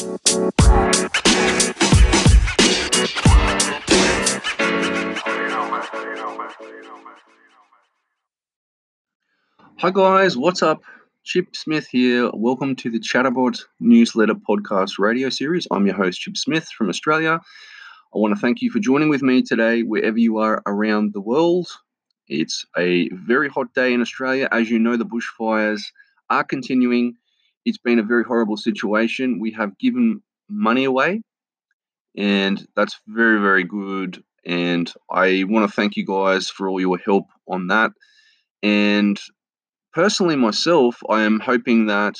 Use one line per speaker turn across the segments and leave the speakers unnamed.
Hi guys, what's up? Chip Smith here. Welcome to the Chatterbot newsletter podcast radio series. I'm your host, Chip Smith from Australia. I want to thank you for joining with me today, wherever you are around the world. It's a very hot day in Australia. As you know, the bushfires are continuing. It's been a very horrible situation. We have given money away, and that's very, very good. And I want to thank you guys for all your help on that. And personally, myself, I am hoping that,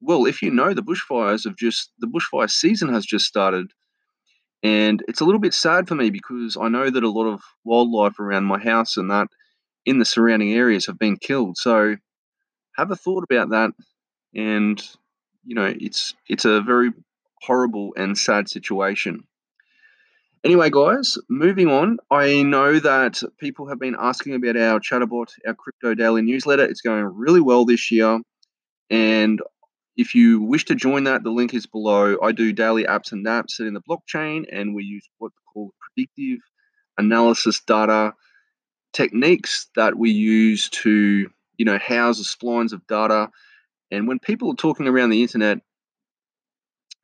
well, if you know, the bushfires have just, the bushfire season has just started. And it's a little bit sad for me because I know that a lot of wildlife around my house and that in the surrounding areas have been killed. So have a thought about that. And, you know, it's it's a very horrible and sad situation. Anyway, guys, moving on. I know that people have been asking about our Chatterbot, our crypto daily newsletter. It's going really well this year. And if you wish to join that, the link is below. I do daily apps and naps in the blockchain, and we use what's called predictive analysis data techniques that we use to, you know, house the splines of data. And when people are talking around the internet,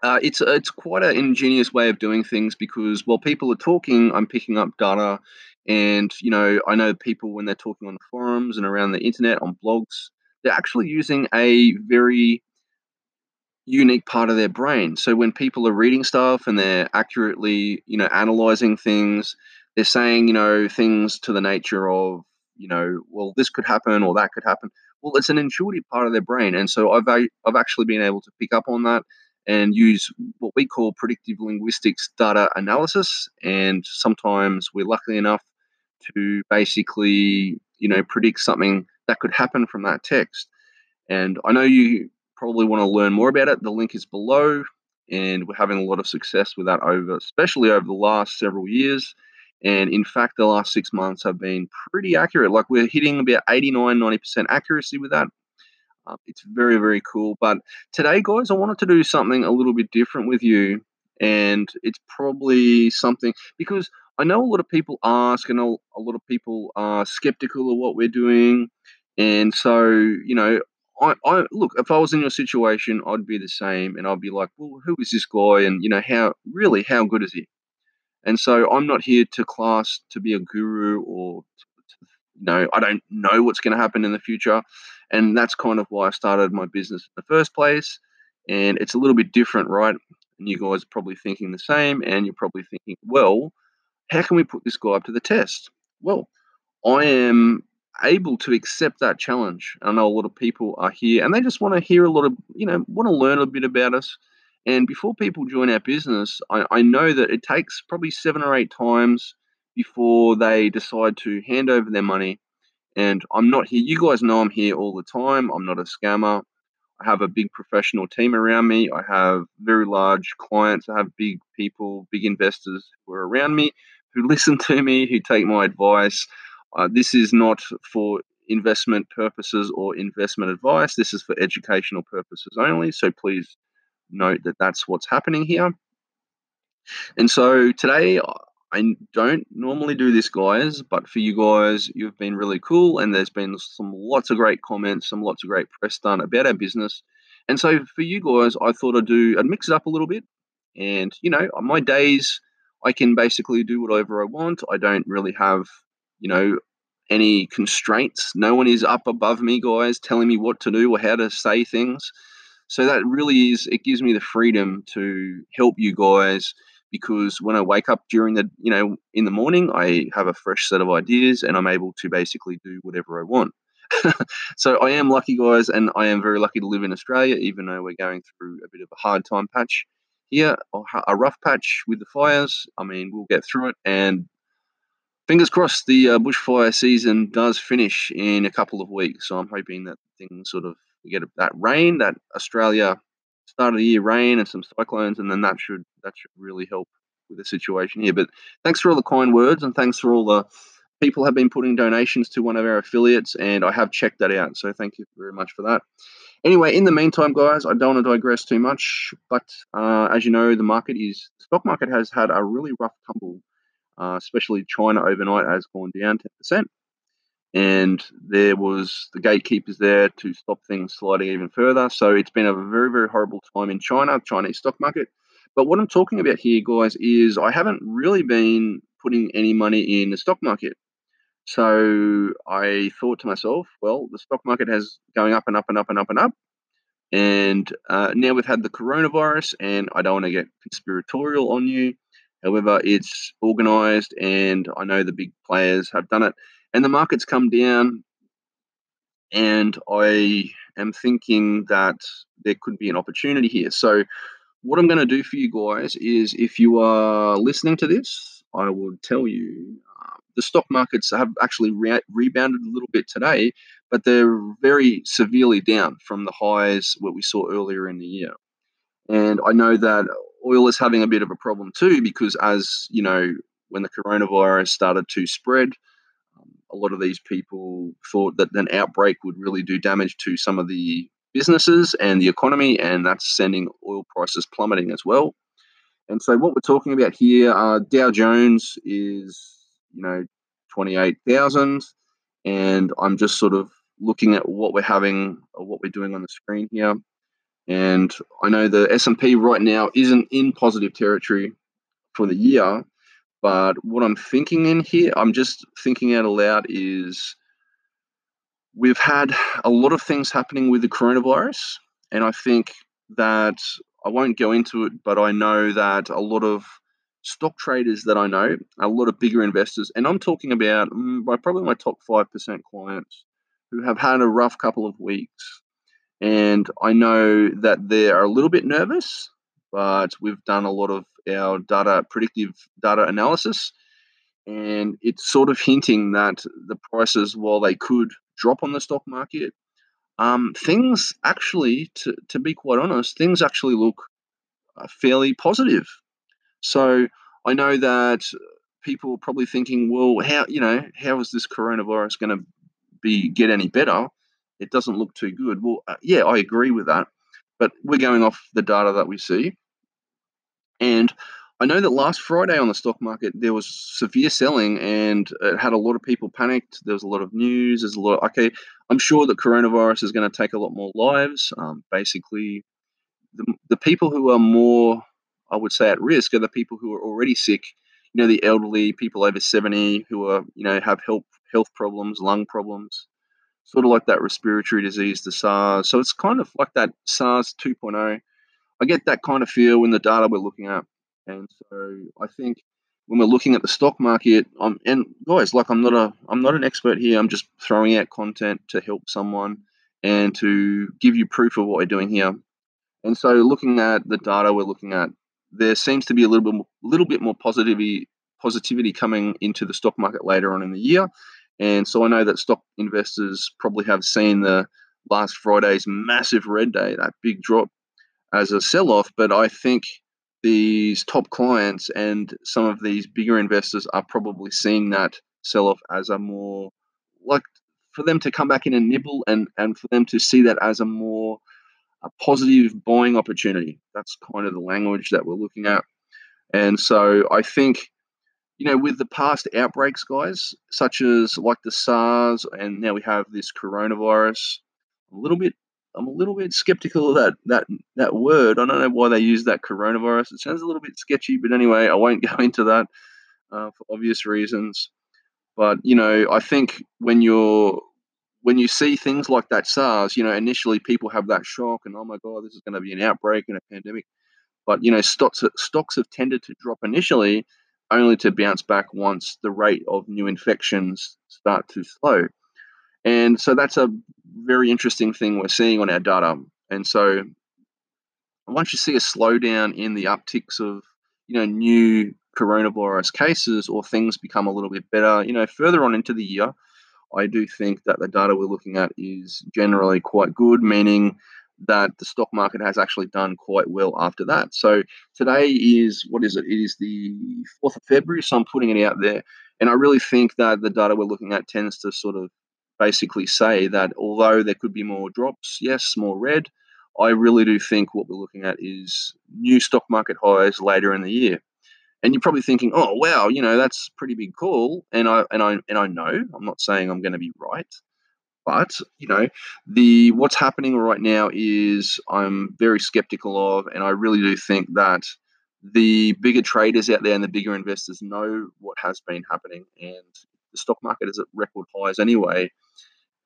uh, it's it's quite an ingenious way of doing things because while people are talking, I'm picking up data, and you know I know people when they're talking on forums and around the internet on blogs, they're actually using a very unique part of their brain. So when people are reading stuff and they're accurately, you know, analyzing things, they're saying, you know, things to the nature of, you know, well, this could happen or that could happen. Well, it's an intuitive part of their brain, and so I've I've actually been able to pick up on that and use what we call predictive linguistics data analysis. And sometimes we're lucky enough to basically, you know, predict something that could happen from that text. And I know you probably want to learn more about it. The link is below, and we're having a lot of success with that over, especially over the last several years. And in fact, the last six months have been pretty accurate. Like we're hitting about 89, 90% accuracy with that. Um, it's very, very cool. But today, guys, I wanted to do something a little bit different with you. And it's probably something because I know a lot of people ask, and a, lot of people are skeptical of what we're doing. And so, you know, I, I look, if I was in your situation, I'd be the same. And I'd be like, well, who is this guy? And, you know, how really, how good is he? And so I'm not here to class to be a guru or know, I don't know what's going to happen in the future. And that's kind of why I started my business in the first place. And it's a little bit different, right? And you guys are probably thinking the same. And you're probably thinking, well, how can we put this guy up to the test? Well, I am able to accept that challenge. I know a lot of people are here and they just want to hear a lot of, you know, want to learn a bit about us. And before people join our business, I, I know that it takes probably seven or eight times before they decide to hand over their money. And I'm not here. You guys know I'm here all the time. I'm not a scammer. I have a big professional team around me. I have very large clients. I have big people, big investors who are around me, who listen to me, who take my advice. Uh, this is not for investment purposes or investment advice. This is for educational purposes only. So please note that that's what's happening here. And so today I don't normally do this, guys, but for you guys, you've been really cool, and there's been some lots of great comments, some lots of great press done about our business. And so for you guys, I thought I'd do, I'd mix it up a little bit. And, you know, on my days, I can basically do whatever I want. I don't really have, you know, any constraints. No one is up above me, guys, telling me what to do or how to say things. So that really is, it gives me the freedom to help you guys because when I wake up during the, you know, in the morning, I have a fresh set of ideas and I'm able to basically do whatever I want. so I am lucky, guys, and I am very lucky to live in Australia, even though we're going through a bit of a hard time patch here, a rough patch with the fires. I mean, we'll get through it, and fingers crossed, the uh, bushfire season does finish in a couple of weeks. So I'm hoping that things sort of we get that rain that Australia start of the year rain and some cyclones, and then that should that should really help with the situation here. But thanks for all the kind words, and thanks for all the people have been putting donations to one of our affiliates, and I have checked that out. So thank you very much for that. Anyway, in the meantime, guys, I don't want to digress too much, but uh, as you know, the market is stock market has had a really rough tumble, uh, especially China overnight has gone down ten percent, and there was the gatekeepers there to stop things sliding even further. So it's been a very very horrible time in China, Chinese stock market. But what I'm talking about here, guys, is I haven't really been putting any money in the stock market. So I thought to myself, well, the stock market has going up and up and up and up and up. And uh, now we've had the coronavirus, and I don't want to get conspiratorial on you. However, it's organized, and I know the big players have done it. And the market's come down, and I am thinking that there could be an opportunity here. So, what I'm going to do for you guys is if you are listening to this, I will tell you um, the stock markets have actually re- rebounded a little bit today, but they're very severely down from the highs what we saw earlier in the year. And I know that oil is having a bit of a problem too, because as you know, when the coronavirus started to spread, a lot of these people thought that an outbreak would really do damage to some of the businesses and the economy, and that's sending oil prices plummeting as well. And so, what we're talking about here, uh, Dow Jones is you know, 28,000. And I'm just sort of looking at what we're having or what we're doing on the screen here. And I know the S&P right now isn't in positive territory for the year, but what I'm thinking in here, I'm just thinking out aloud is we've had a lot of things happening with the coronavirus. And I think that I won't go into it, but I know that a lot of stock traders that I know, a lot of bigger investors, and I'm talking about mm, by probably my top 5% clients who have had a rough couple of weeks. And I know that they are a little bit nervous, but we've done a lot of our data, predictive data analysis, and it's sort of hinting that the prices, while they could drop on the stock market, um, things actually, to, to be quite honest, things actually look uh, fairly positive so I know that people are probably thinking, well, how you know how is this coronavirus going to be get any better? It doesn't look too good. Well, uh, yeah, I agree with that, but we're going off the data that we see, and I know that last Friday on the stock market there was severe selling and it had a lot of people panicked. There was a lot of news. There's a lot. Of, okay, I'm sure that coronavirus is going to take a lot more lives. Um, basically, the, the people who are more I would say at risk are the people who are already sick. You know, the elderly, people over 70 who are, you know, have health health problems, lung problems, sort of like that respiratory disease, the SARS. So it's kind of like that SARS 2.0. I get that kind of feel in the data we're looking at. And so I think when we're looking at the stock market, I'm, and guys, like I'm not a I'm not an expert here. I'm just throwing out content to help someone and to give you proof of what we're doing here. And so looking at the data we're looking at, there seems to be a little bit more, little bit more positivity positivity coming into the stock market later on in the year. And so I know that stock investors probably have seen the last Friday's massive red day, that big drop, as a sell off. But I think these top clients and some of these bigger investors are probably seeing that sell off as a more like for them to come back in and nibble and, and for them to see that as a more a positive buying opportunity. That's kind of the language that we're looking at. And so I think, you know, with the past outbreaks, guys, such as like the SARS, and now we have this coronavirus, a little bit. I'm a little bit skeptical of that that that word. I don't know why they use that coronavirus. It sounds a little bit sketchy, but anyway, I won't go into that uh, for obvious reasons. But you know, I think when you're when you see things like that SARS, you know, initially people have that shock and oh my god, this is going to be an outbreak and a pandemic. But you know, stocks stocks have tended to drop initially, only to bounce back once the rate of new infections start to slow. And so that's a very interesting thing we're seeing on our data. And so once you see a slowdown in the upticks of you know new coronavirus cases or things become a little bit better, you know, further on into the year, I do think that the data we're looking at is generally quite good, meaning that the stock market has actually done quite well after that. So today is what is it? It is the 4th of February, so I'm putting it out there. And I really think that the data we're looking at tends to sort of basically say that although there could be more drops, yes, more red, I really do think what we're looking at is new stock market highs later in the year. And you're probably thinking, "Oh, wow, you know that's pretty big call." And I and I and I know I'm not saying I'm going to be right, but you know the what's happening right now is I'm very skeptical of, and I really do think that the bigger traders out there and the bigger investors know what has been happening, and the stock market is at record highs anyway.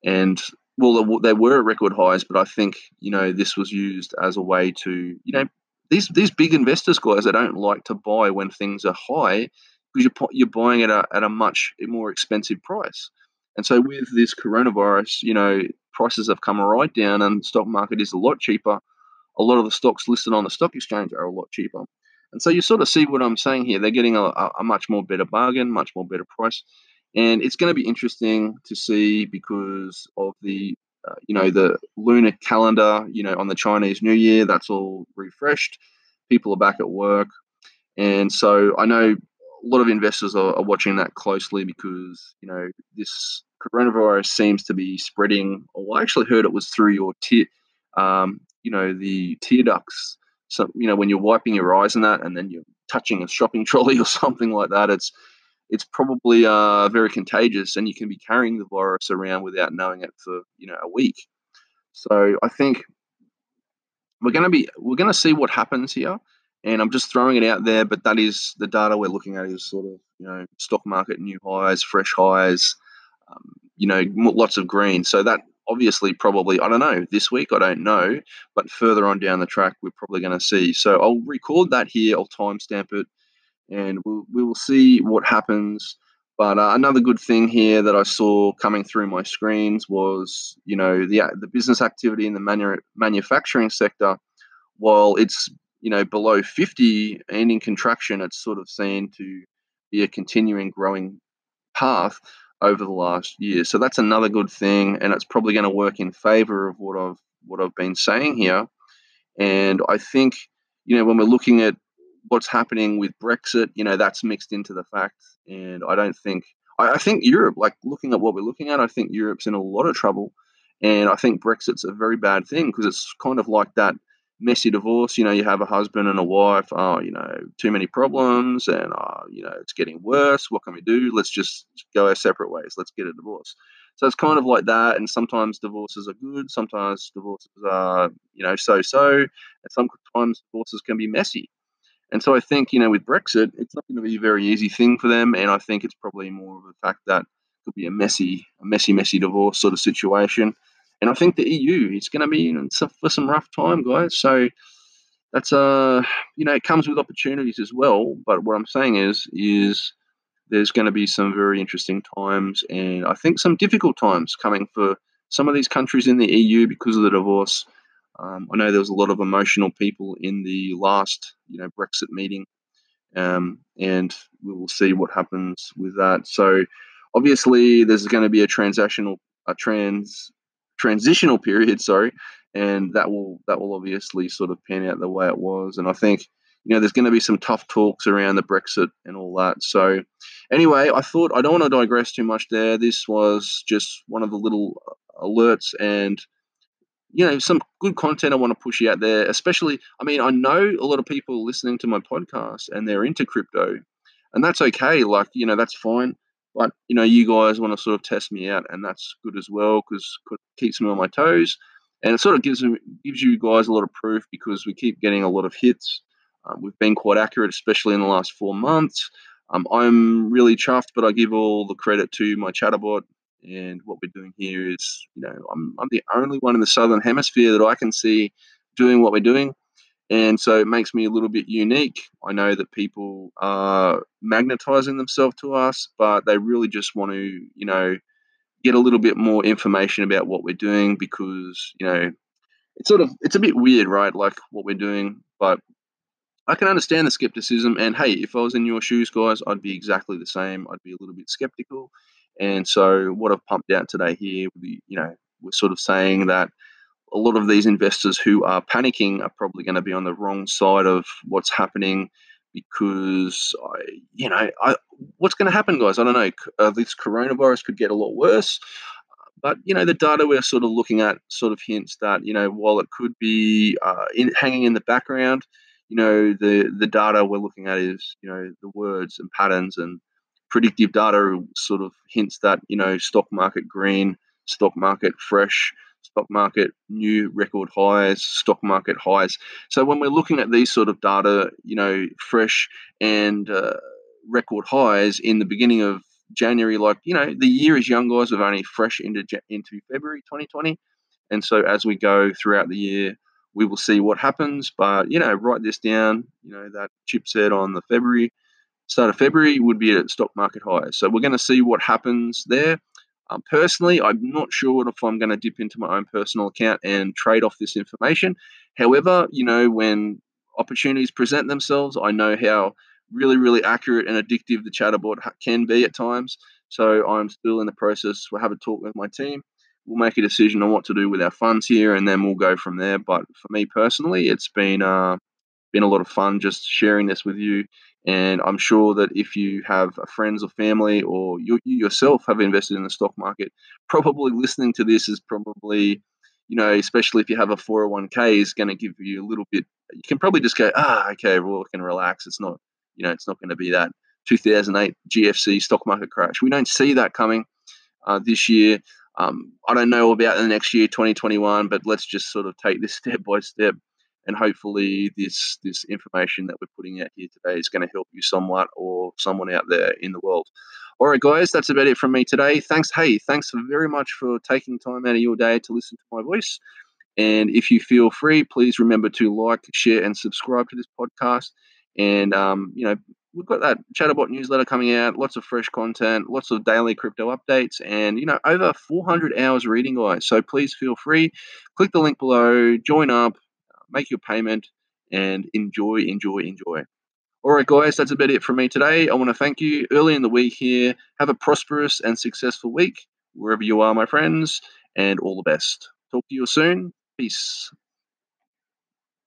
And well, they were record highs, but I think you know this was used as a way to you know these these big investors, guys, they don't like to buy when things are high because you're you're buying at a at a much more expensive price. And so with this coronavirus, you know, prices have come right down, and the stock market is a lot cheaper. A lot of the stocks listed on the stock exchange are a lot cheaper. And so you sort of see what I'm saying here. They're getting a, a much more better bargain, much more better price. And it's going to be interesting to see because of the, uh, you know, the lunar calendar, you know, on the Chinese New Year, that's all refreshed. People are back at work. And so I know a lot of investors are, are watching that closely because, you know, this coronavirus seems to be spreading. Well, I actually heard it was through your tear, um, you know, the tear ducts. So, you know, when you're wiping your eyes and that, and then you're touching a shopping trolley or something like that, it's it's probably uh, very contagious, and you can be carrying the virus around without knowing it for you know a week. So I think we're going to be we're going to see what happens here, and I'm just throwing it out there. But that is the data we're looking at is sort of you know stock market new highs, fresh highs, um, you know lots of green. So that obviously probably I don't know this week I don't know, but further on down the track we're probably going to see. So I'll record that here. I'll timestamp it and we'll, we will see what happens. But uh, another good thing here that I saw coming through my screens was, you know, the the business activity in the manu- manufacturing sector. While it's you know below 50 and in contraction, it's sort of seen to be a continuing growing path over the last year. So that's another good thing, and it's probably going to work in favor of what I've what I've been saying here. And I think you know when we're looking at what's happening with Brexit, you know, that's mixed into the fact. And I don't think, I, I, think Europe, like looking at what we're looking at, I think Europe's in a lot of trouble. And I think Brexit's a very bad thing because it's kind of like that messy divorce. You know, you have a husband and a wife, oh, you know, too many problems and, uh, you know, it's getting worse. What can we do? Let's just go our separate ways. Let's get a divorce. So it's kind of like that. And sometimes divorces are good. Sometimes divorces are, you know, so so. And sometimes divorces can be messy. And so I think, you know, with Brexit, it's not going to be a very easy thing for them. And I think it's probably more of a fact that it could be a messy, a messy, messy divorce sort of situation. And I think the EU is going to be in for some rough time, guys. So that's uh, you know, it comes with opportunities as well. But what I'm saying is, is there's going to be some very interesting times, and I think some difficult times coming for some of these countries in the EU because of the divorce. Um, I know there was a lot of emotional people in the last, you know, Brexit meeting, um, and we will see what happens with that. So, obviously, there's going to be a transactional, a trans, transitional period. Sorry, and that will that will obviously sort of pan out the way it was. And I think you know there's going to be some tough talks around the Brexit and all that. So, anyway, I thought I don't want to digress too much there. This was just one of the little alerts and you know, some good content I want to push you out there, especially, I mean, I know a lot of people listening to my podcast and they're into crypto, and that's okay. Like, you know, that's fine. But, you know, you guys want to sort of test me out, and that's good as well because it keeps me on my toes. And it sort of gives, gives you guys a lot of proof because we keep getting a lot of hits. Um, we've been quite accurate, especially in the last four months. Um, I'm really chuffed, but I give all the credit to my chatterbot and what we're doing here is, you know, I'm, I'm the only one in the southern hemisphere that I can see doing what we're doing. And so it makes me a little bit unique. I know that people are magnetizing themselves to us, but they really just want to, you know, get a little bit more information about what we're doing because, you know, it's sort of it's a bit weird, right? Like what we're doing, but I can understand the skepticism. And hey, if I was in your shoes, guys, I'd be exactly the same. I'd be a little bit skeptical. And so, what I've pumped out today here, you know, we're sort of saying that a lot of these investors who are panicking are probably going to be on the wrong side of what's happening because I, you know, I, what's going to happen, guys? I don't know. Uh, this coronavirus could get a lot worse, but you know, the data we're sort of looking at sort of hints that you know, while it could be uh, in, hanging in the background, you know, the the data we're looking at is you know the words and patterns and predictive data sort of hints that you know stock market green, stock market fresh, stock market new record highs, stock market highs. So when we're looking at these sort of data, you know, fresh and uh, record highs in the beginning of January, like you know, the year is young, guys. We've only fresh into into February 2020, and so as we go throughout the year, we will see what happens. But you know, write this down. You know that chip said on the February start of February would be at stock market highs. So we're going to see what happens there. Um, personally, I'm not sure if I'm going to dip into my own personal account and trade off this information. However, you know, when opportunities present themselves, I know how really, really accurate and addictive the chatterbot can be at times. So I'm still in the process. We'll have a talk with my team. We'll make a decision on what to do with our funds here, and then we'll go from there. But for me personally, it's been uh, been a lot of fun just sharing this with you and I'm sure that if you have friends or family or you, you, yourself have invested in the stock market, probably listening to this is probably, you know, especially if you have a 401k, is going to give you a little bit. You can probably just go, ah, okay, well, I can relax. It's not, you know, it's not going to be that 2008 GFC stock market crash. We don't see that coming uh, this year. Um, I don't know about the next year, 2021, but let's just sort of take this step by step and hopefully this this information that we're putting out here today is going to help you somewhat or someone out there in the world. All right guys that's about it from me today. Thanks hey thanks very much for taking time out of your day to listen to my voice. And if you feel free please remember to like share and subscribe to this podcast. And um, you know we've got that chatterbot newsletter coming out lots of fresh content lots of daily crypto updates and you know over 400 hours reading guys. So please feel free. Click the link below join up make your payment, and enjoy, enjoy, enjoy. All right, guys, that's about it from me today. I want to thank you early in the week here. Have a prosperous and successful week wherever you are, my friends, and all the best. Talk to you soon. Peace.